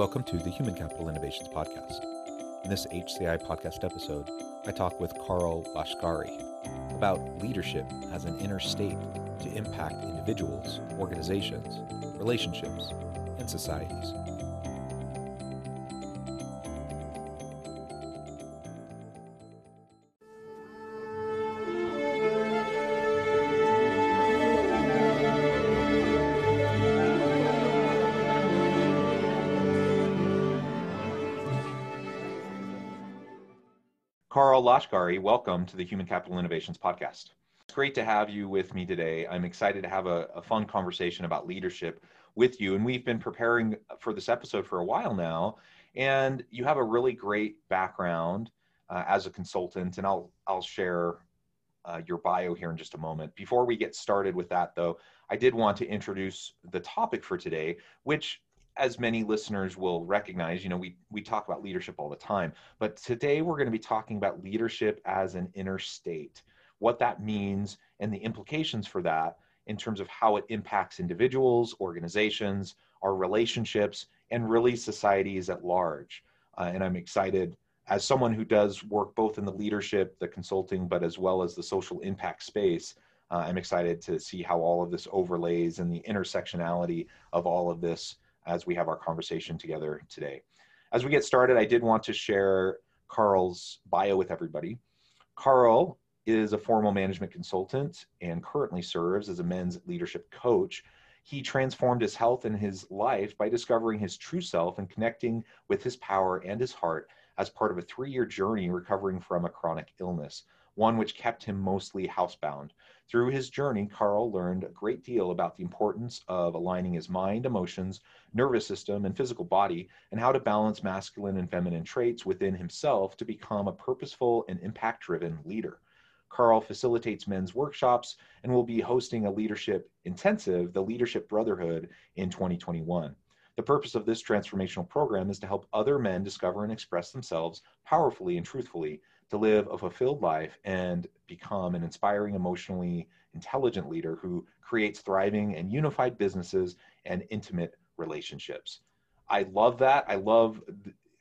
Welcome to the Human Capital Innovations Podcast. In this HCI podcast episode, I talk with Karl Lashkari about leadership as an inner state to impact individuals, organizations, relationships, and societies. Karl welcome to the Human Capital Innovations Podcast. It's great to have you with me today. I'm excited to have a, a, fun conversation about leadership with you. And we've been preparing for this episode for a while now. And you have a really great background uh, as a consultant. And I'll, I'll share uh, your bio here in just a moment. Before we get started with that, though, I did want to introduce the topic for today, which as many listeners will recognize, you know, we, we talk about leadership all the time, but today we're going to be talking about leadership as an inner state, what that means, and the implications for that in terms of how it impacts individuals, organizations, our relationships, and really societies at large. Uh, and I'm excited as someone who does work both in the leadership, the consulting, but as well as the social impact space. Uh, I'm excited to see how all of this overlays and the intersectionality of all of this as we have our conversation together today. As we get started, I did want to share Karl's bio with everybody. Karl is a formal management consultant and currently serves as a men's leadership coach. He transformed his health and his life by discovering his true self and connecting with his power and his heart as part of a three year journey recovering from a chronic illness, one which kept him mostly housebound. Through his journey, Karl learned a great deal about the importance of aligning his mind, emotions, nervous system, and physical body, and how to balance masculine and feminine traits within himself to become a purposeful and impact driven leader. Karl facilitates men's workshops and will be hosting a leadership intensive, the Leadership Brotherhood, in 2021. The purpose of this transformational program is to help other men discover and express themselves powerfully and truthfully to live a fulfilled life and become an inspiring, emotionally intelligent leader who creates thriving and unified businesses and intimate relationships. I love that. I love,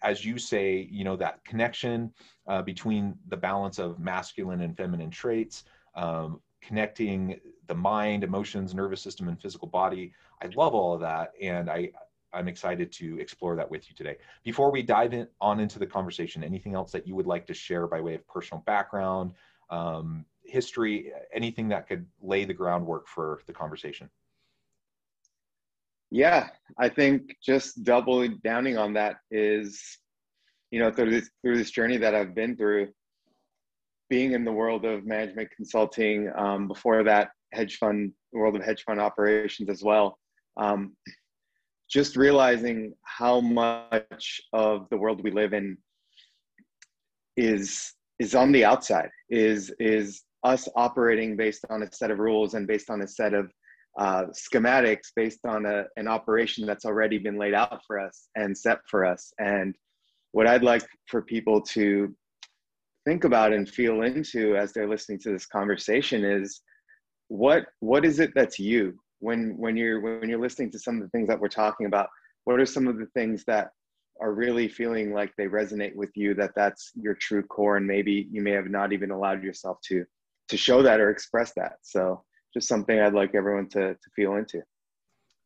as you say, you know, that connection uh, between the balance of masculine and feminine traits, um, connecting the mind, emotions, nervous system, and physical body. I love all of that. And I, I'm excited to explore that with you today. Before we dive in, on into the conversation, anything else that you would like to share by way of personal background, um, history, anything that could lay the groundwork for the conversation? Yeah, I think just doubling downing on that is, you know, through this through this journey that I've been through, being in the world of management consulting, um, before that, hedge fund world of hedge fund operations as well. Um, just realizing how much of the world we live in is is on the outside is is us operating based on a set of rules and based on a set of uh, schematics based on a, an operation that's already been laid out for us and set for us. And what i'd like for people to think about and feel into as they're listening to this conversation is what what is it that's you when when you're when you're listening to some of the things that we're talking about what are some of the things that are really feeling like they resonate with you that that's your true core and maybe you may have not even allowed yourself to to show that or express that? So just something i'd like everyone to to feel into.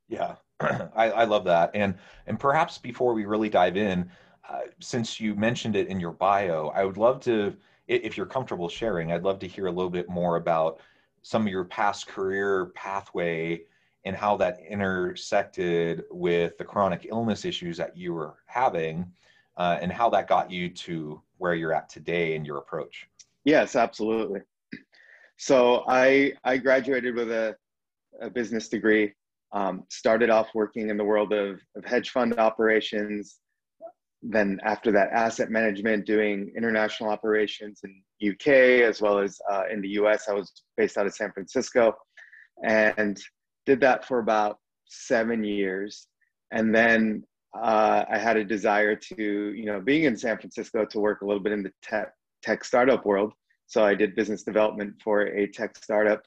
Yeah I, I love that. And and perhaps before we really dive in uh, since you mentioned it in your bio i would love to if you're comfortable sharing i'd love to hear a little bit more about some of your past career pathway and how that intersected with the chronic illness issues that you were having uh, and how that got you to where you're at today in your approach yes absolutely so i i graduated with a, a business degree Um, started off working in the world of, of hedge fund operations. Then after that, asset management, doing international operations in UK as well as uh, in the US. I was based out of San Francisco, and did that for about seven years. And then uh, I had a desire to, you know, being in San Francisco to work a little bit in the tech tech startup world. So I did business development for a tech startup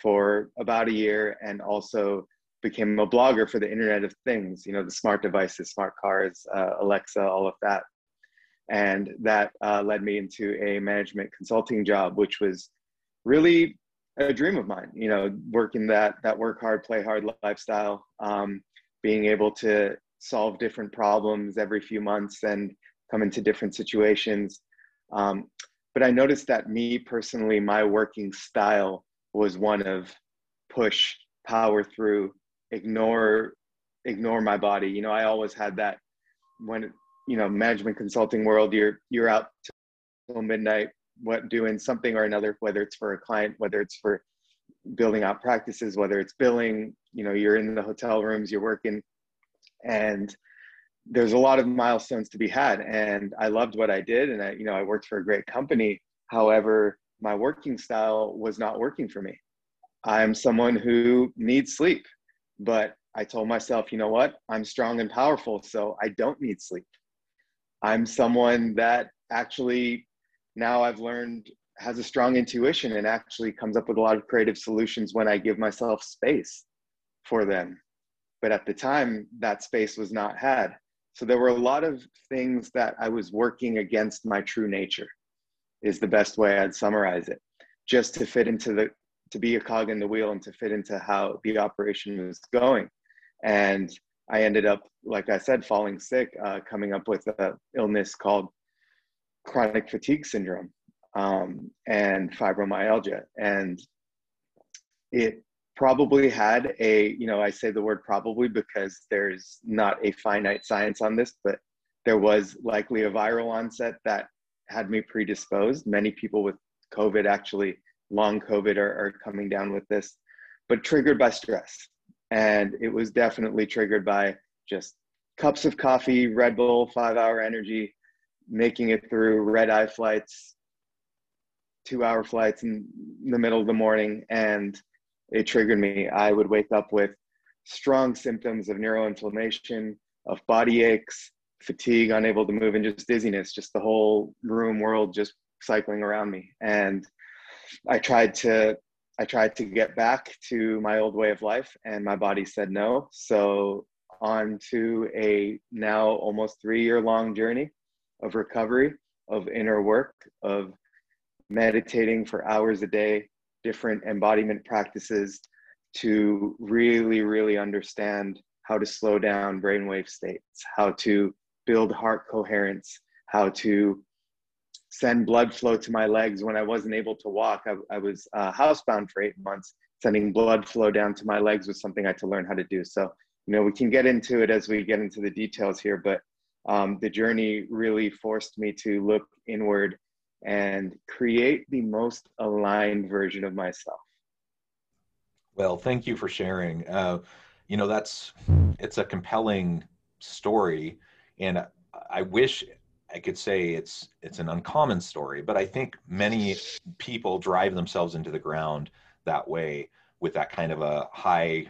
for about a year, and also became a blogger for the Internet of Things. You know, the smart devices, smart cars, uh, Alexa, all of that. And that uh, led me into a management consulting job, which was really a dream of mine. You know, working that that work hard, play hard lifestyle, um, being able to solve different problems every few months and come into different situations. Um, but I noticed that me personally, my working style was one of push, power through, ignore, ignore my body. You know, I always had that when you know management consulting world. You're you're out till midnight, what doing something or another, whether it's for a client, whether it's for building out practices, whether it's billing. You know, you're in the hotel rooms, you're working and there's a lot of milestones to be had and i loved what i did and i you know i worked for a great company however my working style was not working for me i'm someone who needs sleep but i told myself you know what? I'm strong and powerful so i don't need sleep. I'm someone that actually now i've learned has a strong intuition and actually comes up with a lot of creative solutions when i give myself space for them. But at the time that space was not had. So there were a lot of things that i was working against my true nature is the best way i'd summarize it just to fit into the to be a cog in the wheel and to fit into how the operation was going. And i ended up like i said falling sick uh, coming up with an illness called chronic fatigue syndrome um, and fibromyalgia. And it probably had a you know i say the word probably because there's not a finite science on this but there was likely a viral onset that had me predisposed. Many people with covid actually long covid are, are coming down with this but triggered by stress and it was definitely triggered by just cups of coffee red bull five hour energy making it through red eye flights two hour flights in the middle of the morning and it triggered me. I would wake up with strong symptoms of neuroinflammation, of body aches, fatigue, unable to move, and just dizziness, just the whole room world just cycling around me. And I tried to I tried to get back to my old way of life and my body said no. So on to a now almost three year long journey of recovery, of inner work, of meditating for hours a day, different embodiment practices to really, really understand how to slow down brainwave states, how to build heart coherence, how to send blood flow to my legs when I wasn't able to walk. I, I was uh, housebound for eight months. Sending blood flow down to my legs was something I had to learn how to do. So, you know, we can get into it as we get into the details here, but um, the journey really forced me to look inward and create the most aligned version of myself. Well, thank you for sharing. Uh, you know, that's it's a compelling story, and I wish I could say it's it's an uncommon story, but I think many people drive themselves into the ground that way with that kind of a high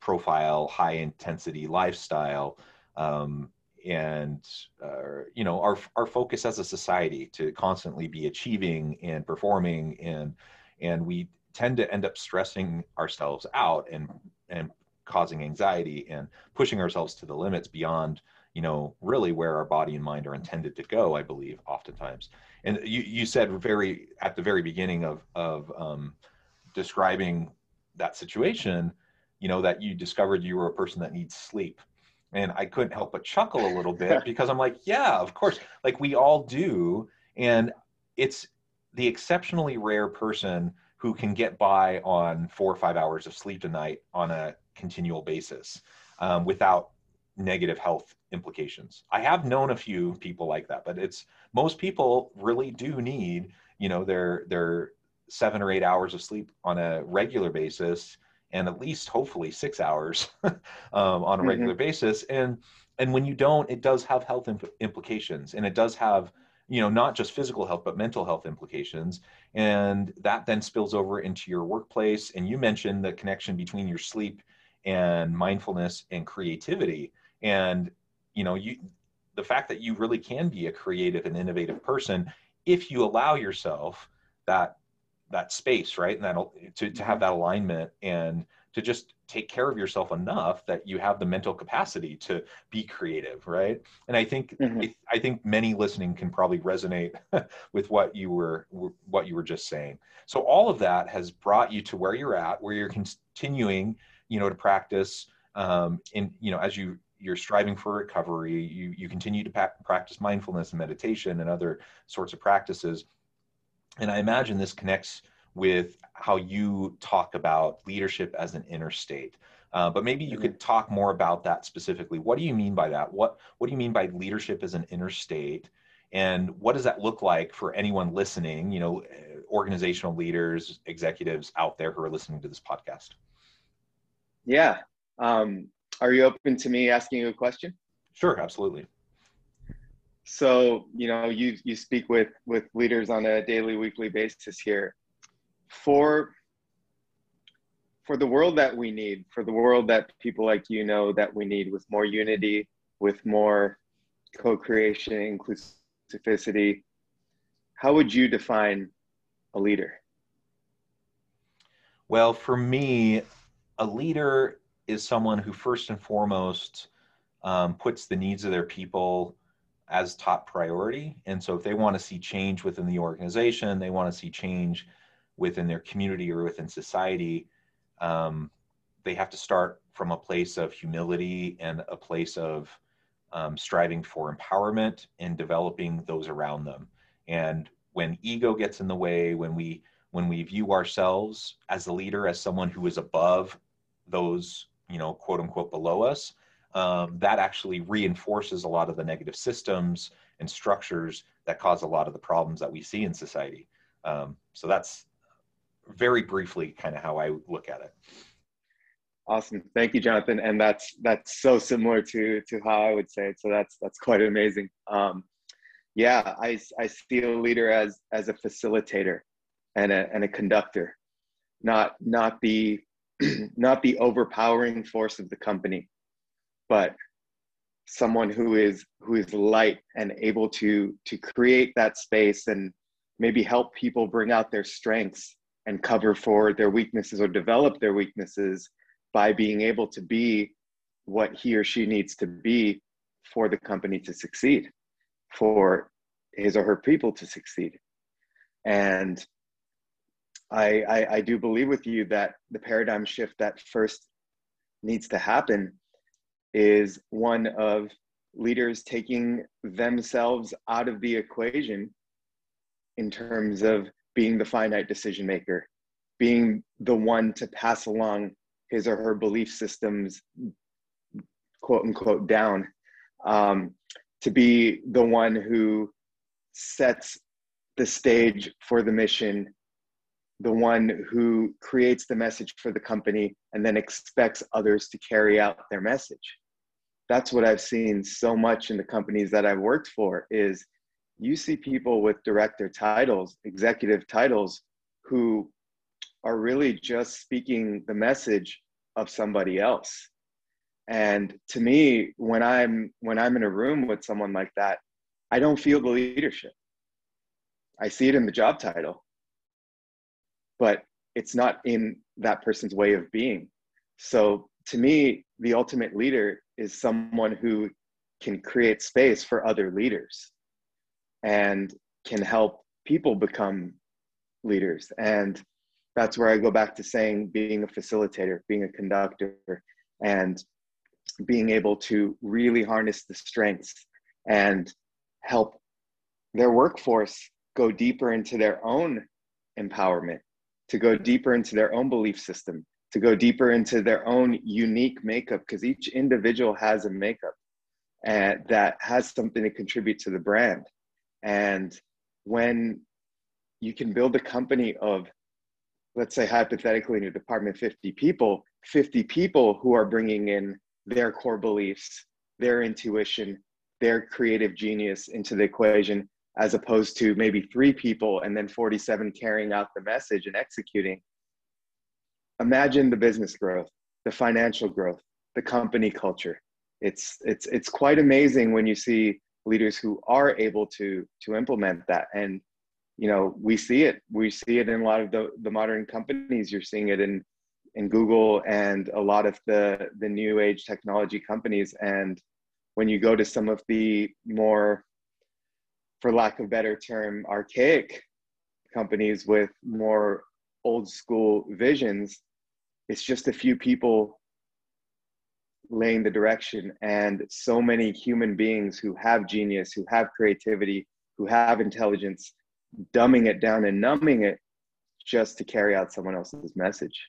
profile, high intensity lifestyle. Um, and uh, you know our our focus as a society to constantly be achieving and performing and and we tend to end up stressing ourselves out and and causing anxiety and pushing ourselves to the limits beyond you know really where our body and mind are intended to go i believe oftentimes. And you you said very at the very beginning of of um, describing that situation you know that you discovered you were a person that needs sleep. And I couldn't help but chuckle a little bit because I'm like, yeah, of course, like we all do, and it's the exceptionally rare person who can get by on four or five hours of sleep a night on a continual basis um, without negative health implications. I have known a few people like that, but it's most people really do need, you know, their their seven or eight hours of sleep on a regular basis and at least hopefully six hours um, on a mm-hmm. regular basis and and when you don't it does have health imp- implications and it does have you know not just physical health but mental health implications and that then spills over into your workplace and you mentioned the connection between your sleep and mindfulness and creativity and you know you the fact that you really can be a creative and innovative person if you allow yourself that that space right and that to, to have mm-hmm. that alignment and to just take care of yourself enough that you have the mental capacity to be creative right and i think mm-hmm. i think many listening can probably resonate with what you were what you were just saying so all of that has brought you to where you're at where you're continuing you know to practice um, in you know as you you're striving for recovery you you continue to pa- practice mindfulness and meditation and other sorts of practices and i imagine this connects with how you talk about leadership as an inner state. Uh, but maybe you mm-hmm. could talk more about that specifically. What do you mean by that? What What do you mean by leadership as an inner state? And what does that look like for anyone listening? You know, organizational leaders, executives out there who are listening to this podcast. Yeah. Um, are you open to me asking you a question? Sure, absolutely. So, you know, you you speak with with leaders on a daily, weekly basis here for for the world that we need, for the world that people like you know that we need, with more unity, with more co-creation, inclusivity, how would you define a leader? Well, for me, a leader is someone who first and foremost um, puts the needs of their people as top priority. And so if they want to see change within the organization, they want to see change within their community or within society, um, they have to start from a place of humility and a place of um, striving for empowerment and developing those around them. And when ego gets in the way, when we when we view ourselves as a leader as someone who is above those, you know, quote unquote below us, um, that actually reinforces a lot of the negative systems and structures that cause a lot of the problems that we see in society. Um, so that's very briefly kind of how I look at it. Awesome. Thank you, Jonathan. And that's that's so similar to to how I would say it. So that's that's quite amazing. Um, yeah, I I see a leader as as a facilitator and a and a conductor, not not the not the overpowering force of the company, but someone who is who is light and able to to create that space and maybe help people bring out their strengths and cover for their weaknesses or develop their weaknesses by being able to be what he or she needs to be for the company to succeed, for his or her people to succeed. And I, I, I do believe with you that the paradigm shift that first needs to happen is one of leaders taking themselves out of the equation in terms of being the finite decision maker, being the one to pass along his or her belief systems, quote unquote, down, um, to be the one who sets the stage for the mission, the one who creates the message for the company, and then expects others to carry out their message. That's what I've seen so much in the companies that I've worked for is you see people with director titles, executive titles, who are really just speaking the message of somebody else. And to me, when I'm when I'm in a room with someone like that, I don't feel the leadership. I see it in the job title, but it's not in that person's way of being. So to me, the ultimate leader is someone who can create space for other leaders and can help people become leaders. And that's where I go back to saying being a facilitator, being a conductor, and being able to really harness the strengths and help their workforce go deeper into their own empowerment, to go deeper into their own belief system, to go deeper into their own unique makeup, because each individual has a makeup and that has something to contribute to the brand. And when you can build a company of let's say hypothetically in your department 50 people 50 people who are bringing in their core beliefs their intuition their creative genius into the equation as opposed to maybe three people and then 47 carrying out the message and executing. Imagine the business growth the financial growth the company culture. It's it's it's quite amazing when you see leaders who are able to to implement that. And you know we see it. We see it in a lot of the the modern companies. You're seeing it in in google and a lot of the the new age technology companies. And when you go to some of the more for lack of better term archaic companies with more old school visions it's just a few people laying the direction. And so many human beings who have genius who have creativity who have intelligence dumbing it down and numbing it just to carry out someone else's message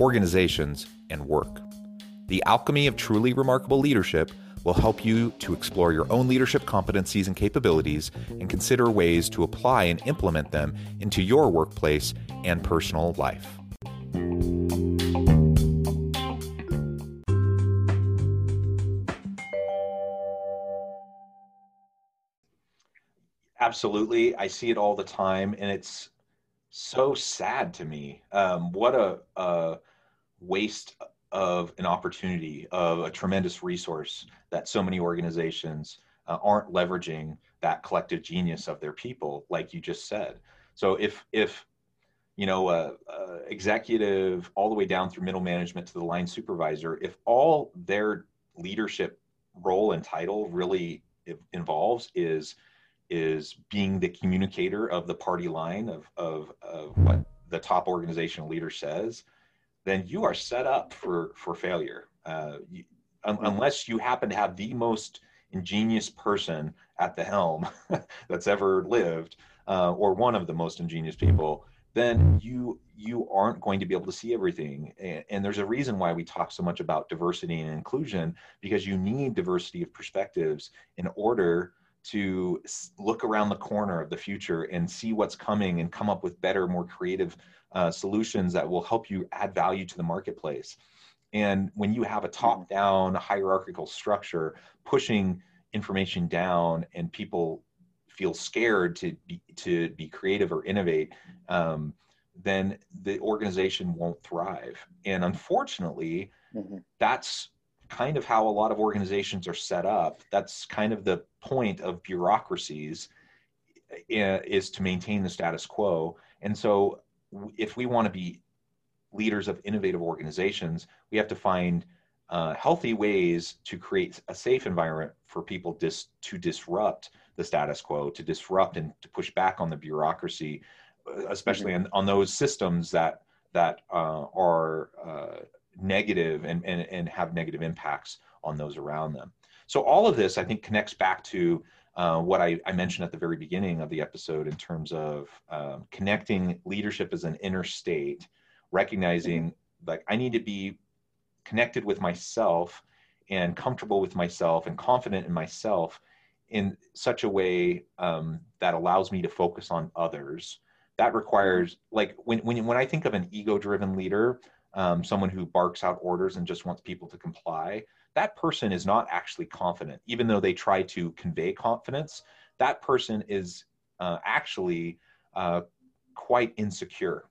organizations, and work. The alchemy of truly remarkable leadership will help you to explore your own leadership competencies and capabilities and consider ways to apply and implement them into your workplace and personal life. Absolutely. I see it all the time, and it's so sad to me. Um, what a, a waste of an opportunity, of a tremendous resource that so many organizations uh, aren't leveraging that collective genius of their people, like you just said. So if if you know uh, uh, executive all the way down through middle management to the line supervisor, if all their leadership role and title really involves is is being the communicator of the party line of, of, of what the top organizational leader says, then you are set up for for failure. Uh, you, un- unless you happen to have the most ingenious person at the helm that's ever lived, uh, or one of the most ingenious people, then you you aren't going to be able to see everything. And, and, there's a reason why we talk so much about diversity and inclusion because you need diversity of perspectives in order to look around the corner of the future and see what's coming and come up with better, more creative uh, solutions that will help you add value to the marketplace. And when you have a top down hierarchical structure pushing information down and people feel scared to be, to be creative or innovate, um, then the organization won't thrive. And unfortunately, mm-hmm. that's kind of how a lot of organizations are set up. That's kind of the point of bureaucracies uh, is to maintain the status quo. And so if we want to be leaders of innovative organizations, we have to find uh, healthy ways to create a safe environment for people dis- to disrupt the status quo, to disrupt and to push back on the bureaucracy, uh, especially mm-hmm. on, on those systems that that uh, are uh, negative and, and, and have negative impacts on those around them. So all of this, I think, connects back to uh, what I, I, mentioned at the very beginning of the episode in terms of um, connecting leadership as an inner state, recognizing like I need to be connected with myself and comfortable with myself and confident in myself in such a way um, that allows me to focus on others. That requires like when when when I think of an ego-driven leader, um, someone who barks out orders and just wants people to comply, that person is not actually confident, even though they try to convey confidence. That person is uh, actually uh, quite insecure.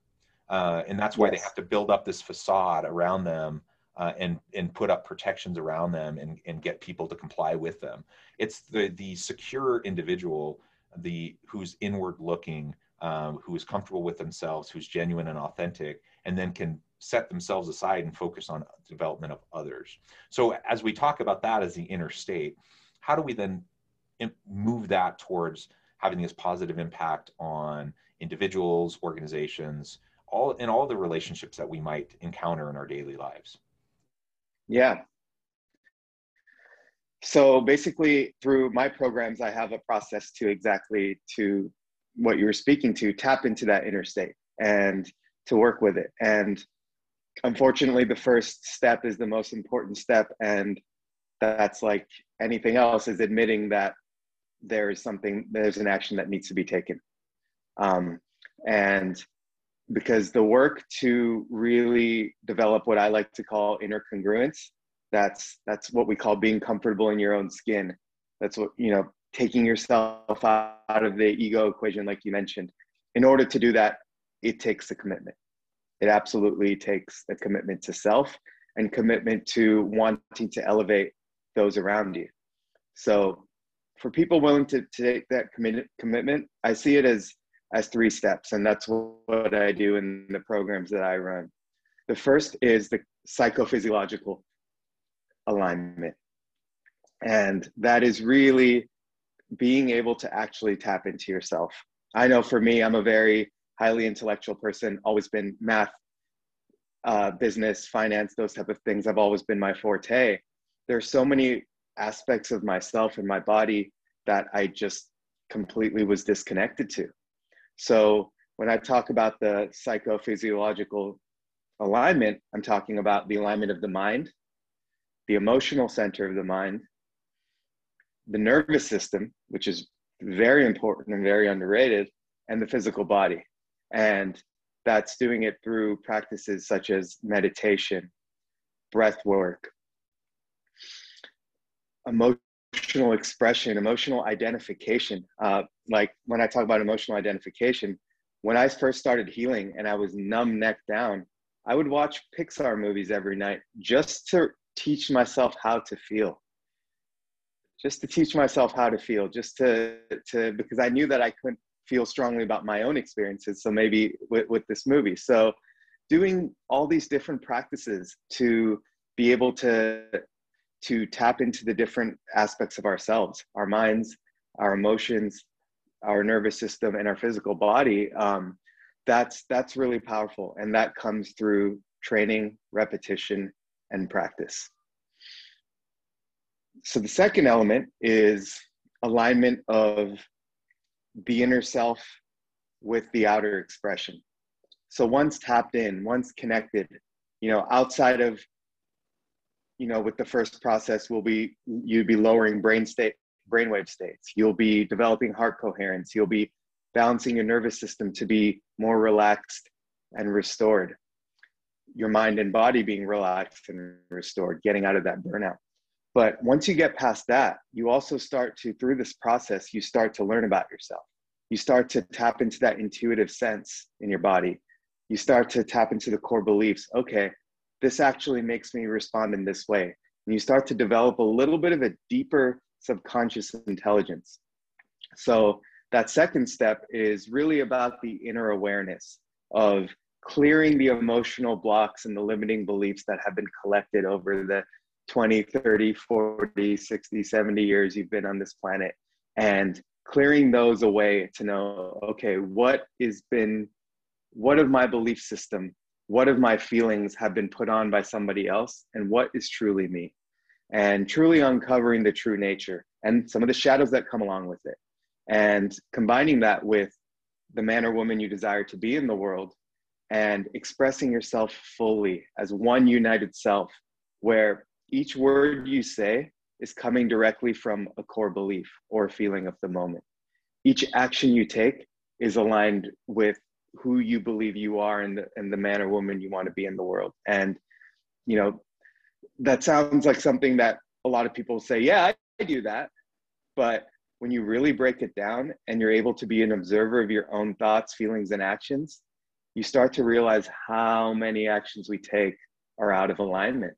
Uh, and that's why yes. they have to build up this facade around them uh, and and put up protections around them and, and get people to comply with them. It's the the secure individual, the who's inward looking, um, who is comfortable with themselves, who's genuine and authentic, and then can set themselves aside and focus on development of others. So as we talk about that as the inner state, how do we then move that towards having this positive impact on individuals, organizations, all in all the relationships that we might encounter in our daily lives? Yeah. So basically through my programs I have a process to exactly to what you were speaking to tap into that inner state and to work with it and unfortunately the first step is the most important step and that's like anything else is admitting that there is something there's an action that needs to be taken. Um, and because the work to really develop what i like to call inner congruence that's that's what we call being comfortable in your own skin. That's what you know taking yourself out of the ego equation like you mentioned. In order to do that it takes a commitment it absolutely takes a commitment to self and commitment to wanting to elevate those around you. So for people willing to, to take that commit, commitment, I see it as as three steps, and that's what I do in the programs that I run. The first is the psychophysiological alignment, and that is really being able to actually tap into yourself. I know for me, I'm a very highly intellectual person, always been math, uh, business, finance, those type of things have always been my forte. There's so many aspects of myself and my body that I just completely was disconnected to. So when I talk about the psychophysiological alignment, I'm talking about the alignment of the mind, the emotional center of the mind, the nervous system, which is very important and very underrated, and the physical body. And that's doing it through practices such as meditation, breath work, emotional expression, emotional identification. Uh, like when I talk about emotional identification, when I first started healing and I was numb neck down, I would watch Pixar movies every night just to teach myself how to feel. Just to teach myself how to feel, just to, to because I knew that I couldn't feel strongly about my own experiences. So maybe with, with this movie. So doing all these different practices to be able to to tap into the different aspects of ourselves, our minds, our emotions, our nervous system, and our physical body. Um, that's that's really powerful, and that comes through training, repetition, and practice. So the second element is alignment of the inner self with the outer expression. So once tapped in, once connected, you know, outside of, you know, with the first process, will be you'd be lowering brain state, brainwave states. You'll be developing heart coherence. You'll be balancing your nervous system to be more relaxed and restored. Your mind and body being relaxed and restored, getting out of that burnout. But once you get past that, you also start to, through this process, you start to learn about yourself. You start to tap into that intuitive sense in your body. You start to tap into the core beliefs. Okay, this actually makes me respond in this way. And you start to develop a little bit of a deeper subconscious intelligence. So, that second step is really about the inner awareness of clearing the emotional blocks and the limiting beliefs that have been collected over the 20, 30, 40, 60, 70 years you've been on this planet and clearing those away to know, okay, what has been, what of my belief system, what of my feelings have been put on by somebody else, and what is truly me? And truly uncovering the true nature and some of the shadows that come along with it. And combining that with the man or woman you desire to be in the world and expressing yourself fully as one united self, where each word you say is coming directly from a core belief or feeling of the moment. Each action you take is aligned with who you believe you are and the, and the man or woman you want to be in the world. And you know that sounds like something that a lot of people say yeah I, I do that. But when you really break it down and you're able to be an observer of your own thoughts feelings and actions you start to realize how many actions we take are out of alignment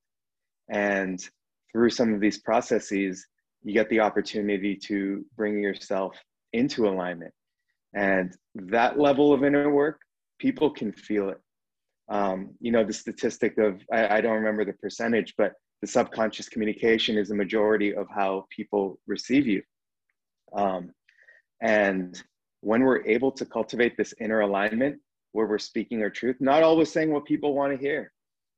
and through some of these processes you get the opportunity to bring yourself into alignment and that level of inner work, people can feel it. Um, you know, the statistic of, I, I don't remember the percentage, but the subconscious communication is a majority of how people receive you. Um, and when we're able to cultivate this inner alignment where we're speaking our truth, not always saying what people want to hear,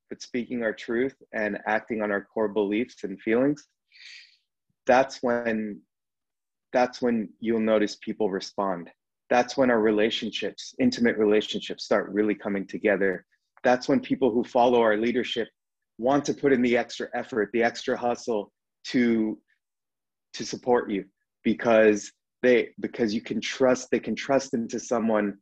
but speaking our truth and acting on our core beliefs and feelings, that's when that's when you'll notice people respond that's when our relationships, intimate relationships, start really coming together. That's when people who follow our leadership want to put in the extra effort, the extra hustle to to support you because they because you can trust they can trust into someone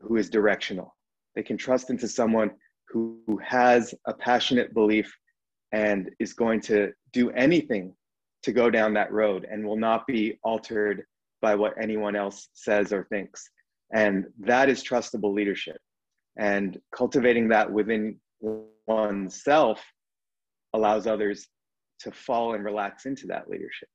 who is directional. They can trust into someone who, who has a passionate belief and is going to do anything to go down that road and will not be altered by what anyone else says or thinks. And that is trustable leadership. And cultivating that within oneself allows others to fall and relax into that leadership.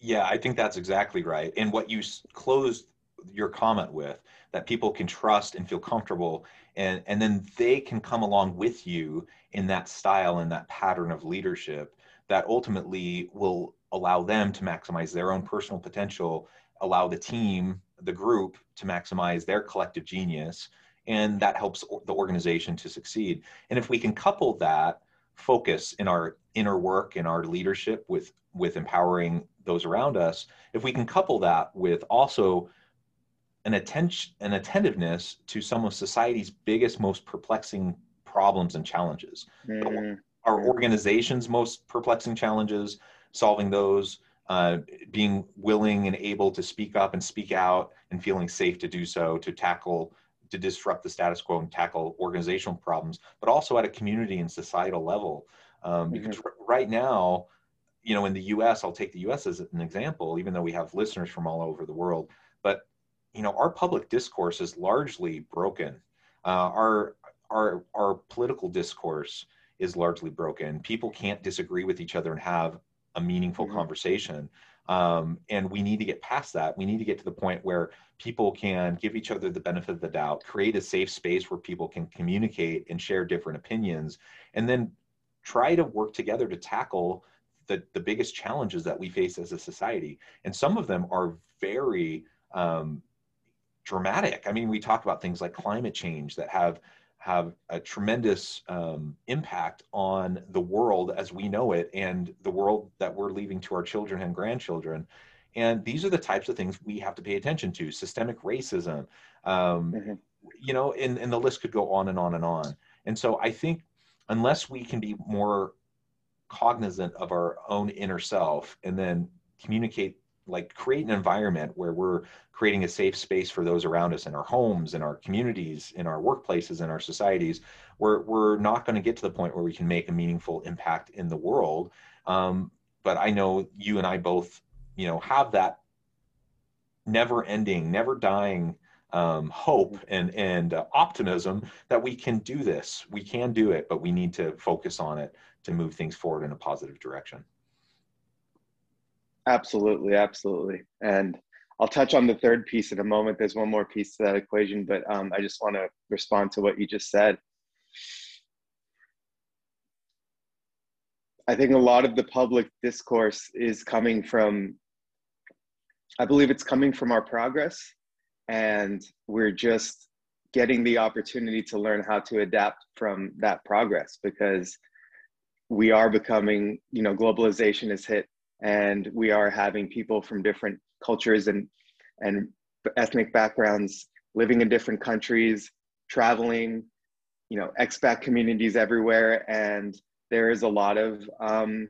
Yeah, I think that's exactly right. And what you closed your comment with that people can trust and feel comfortable and and then they can come along with you in that style and that pattern of leadership that ultimately will allow them to maximize their own personal potential, allow the team, the group to maximize their collective genius, and that helps the organization to succeed. And if we can couple that focus in our inner work in our leadership with with empowering those around us, if we can couple that with also an attention an attentiveness to some of society's biggest most perplexing problems and challenges mm-hmm. our organization's most perplexing challenges solving those, uh, being willing and able to speak up and speak out and feeling safe to do so, to tackle, to disrupt the status quo and tackle organizational problems, but also at a community and societal level. Um, because mm-hmm. right now, you know, in the US, I'll take the US as an example, even though we have listeners from all over the world, but you know, our public discourse is largely broken. Uh, our our our political discourse is largely broken. People can't disagree with each other and have a meaningful mm-hmm. conversation. Um, and we need to get past that. We need to get to the point where people can give each other the benefit of the doubt, create a safe space where people can communicate and share different opinions, and then try to work together to tackle the, the biggest challenges that we face as a society. And some of them are very um, dramatic. I mean, we talk about things like climate change that have have a tremendous um, impact on the world as we know it and the world that we're leaving to our children and grandchildren. And these are the types of things we have to pay attention to systemic racism, um, mm-hmm. you know, and, and the list could go on and on and on. And so I think unless we can be more cognizant of our own inner self and then communicate like create an environment where we're creating a safe space for those around us in our homes in our communities in our workplaces in our societies where we're not going to get to the point where we can make a meaningful impact in the world. Um, but i know you and i both you know have that never ending never dying um, hope and and uh, optimism that we can do this. We can do it but we need to focus on it to move things forward in a positive direction Absolutely, absolutely. And I'll touch on the third piece in a moment. There's one more piece to that equation, but um, I just want to respond to what you just said. I think a lot of the public discourse is coming from, I believe it's coming from our progress, and we're just getting the opportunity to learn how to adapt from that progress because we are becoming, you know, globalization has hit and we are having people from different cultures and and ethnic backgrounds living in different countries traveling you know expat communities everywhere and there is a lot of um,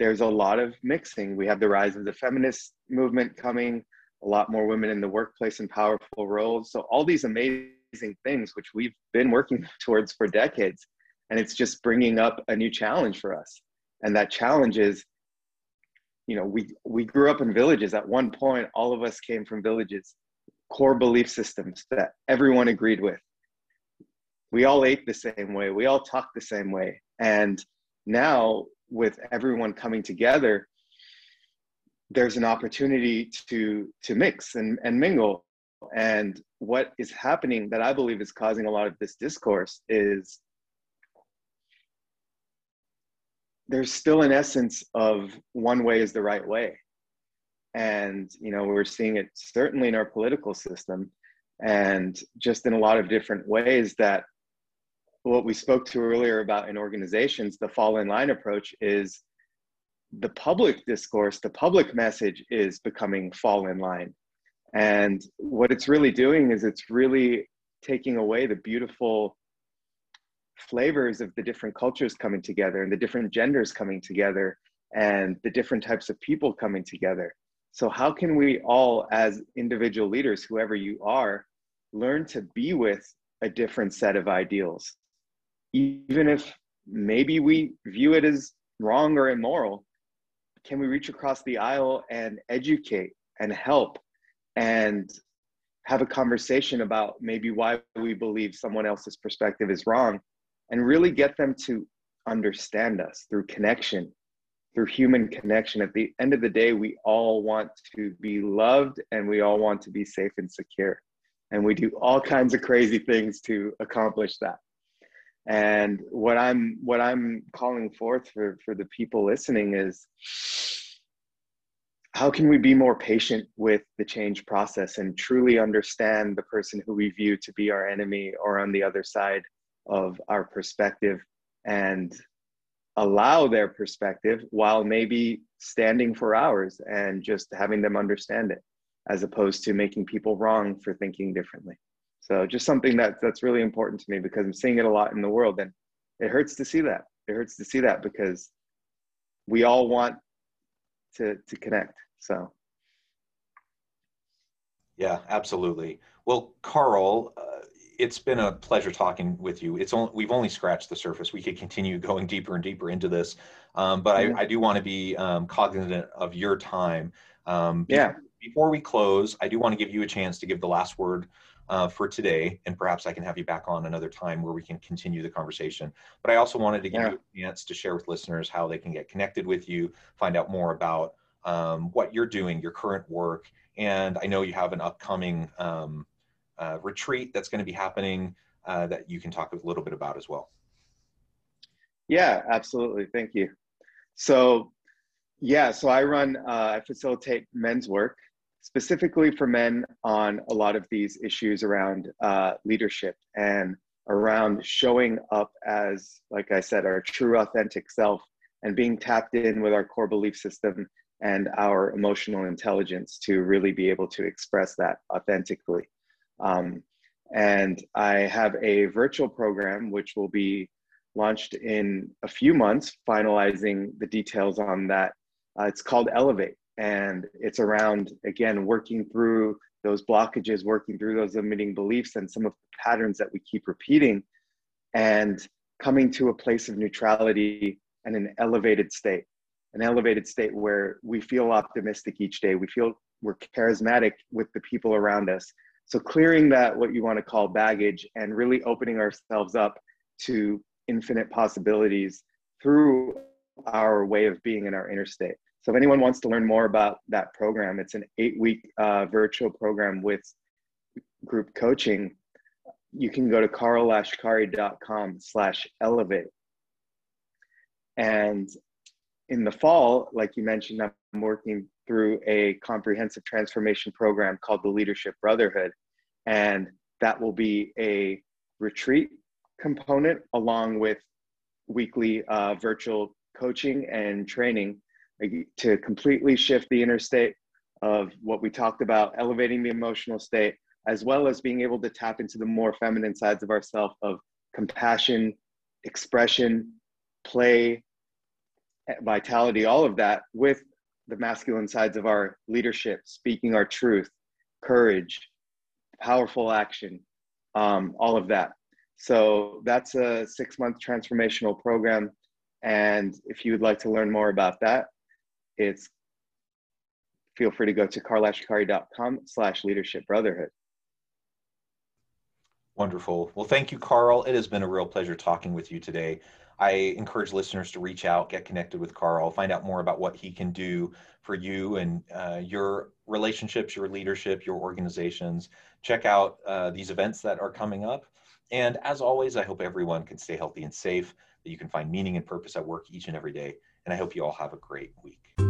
there's a lot of mixing we have the rise of the feminist movement coming a lot more women in the workplace in powerful roles. So all these amazing things, which we've been working towards for decades, and it's just bringing up a new challenge for us. And that challenge is, you know, we we grew up in villages. At one point, all of us came from villages, core belief systems that everyone agreed with. We all ate the same way. We all talked the same way. And now, with everyone coming together, there's an opportunity to to mix and, and mingle and what is happening that i believe is causing a lot of this discourse is there's still an essence of one way is the right way and you know we're seeing it certainly in our political system and just in a lot of different ways that what we spoke to earlier about in organizations the fall in line approach is the public discourse, the public message is becoming fall in line. And what it's really doing is it's really taking away the beautiful flavors of the different cultures coming together and the different genders coming together and the different types of people coming together. So, how can we all, as individual leaders, whoever you are, learn to be with a different set of ideals? Even if maybe we view it as wrong or immoral, can we reach across the aisle and educate and help and have a conversation about maybe why we believe someone else's perspective is wrong and really get them to understand us through connection through human connection. At the end of the day we all want to be loved and we all want to be safe and secure. And we do all kinds of crazy things to accomplish that. And what i'm what i'm calling forth for for the people listening is how can we be more patient with the change process and truly understand the person who we view to be our enemy or on the other side of our perspective and allow their perspective while maybe standing for ours and just having them understand it as opposed to making people wrong for thinking differently so just something that that's really important to me because I'm seeing it a lot in the world, and it hurts to see that. It hurts to see that because we all want to to connect. So. Yeah, absolutely. Well, Karl, uh, it's been a pleasure talking with you. It's only we've only scratched the surface. We could continue going deeper and deeper into this, um, but. I, I, do want to be um, cognizant of your time. Um, yeah. Before we close, I do want to give you a chance to give the last word uh, for today, and perhaps I can have you back on another time where we can continue the conversation. But I also wanted to give yeah. you a chance to share with listeners how they can get connected with you, find out more about um, what you're doing, your current work, and I know you have an upcoming um, uh, retreat that's going to be happening uh, that you can talk a little bit about as well. Yeah, absolutely. Thank you. So, yeah, so I run, uh, I facilitate men's work specifically for men on a lot of these issues around uh, leadership and around showing up as, like I said, our true authentic self and being tapped in with our core belief system and our emotional intelligence to really be able to express that authentically. Um, and I have a virtual program which will be launched in a few months, finalizing the details on that. Uh, it's called Elevate and it's around again working through those blockages working through those limiting beliefs and some of the patterns that we keep repeating and coming to a place of neutrality and an elevated state. An elevated state where we feel optimistic each day. We feel we're charismatic with the people around us so clearing that what you want to call baggage and really opening ourselves up to infinite possibilities through our way of being in our inner state so if anyone wants to learn more about that program, it's an eight-week uh, virtual program with group coaching. You can go to karllashkari.com slash elevate. And in the fall, like you mentioned, I'm working through a comprehensive transformation program called the Leadership Brotherhood. And that will be a retreat component along with weekly uh, virtual coaching and training to completely shift the inner state of what we talked about, elevating the emotional state, as well as being able to tap into the more feminine sides of ourselves of compassion, expression, play, vitality, all of that with the masculine sides of our leadership, speaking our truth, courage, powerful action, um, all of that. So that's a six month transformational program. And if you would like to learn more about that, it's feel free to go to karllashkari.com slash leadership brotherhood. Wonderful. Well, thank you, Karl. It has been a real pleasure talking with you today. I encourage listeners to reach out, get connected with Karl, find out more about what he can do for you and uh, your relationships, your leadership, your organizations. Check out uh, these events that are coming up. And as always, I hope everyone can stay healthy and safe, that you can find meaning and purpose at work each and every day. And I hope you all have a great week.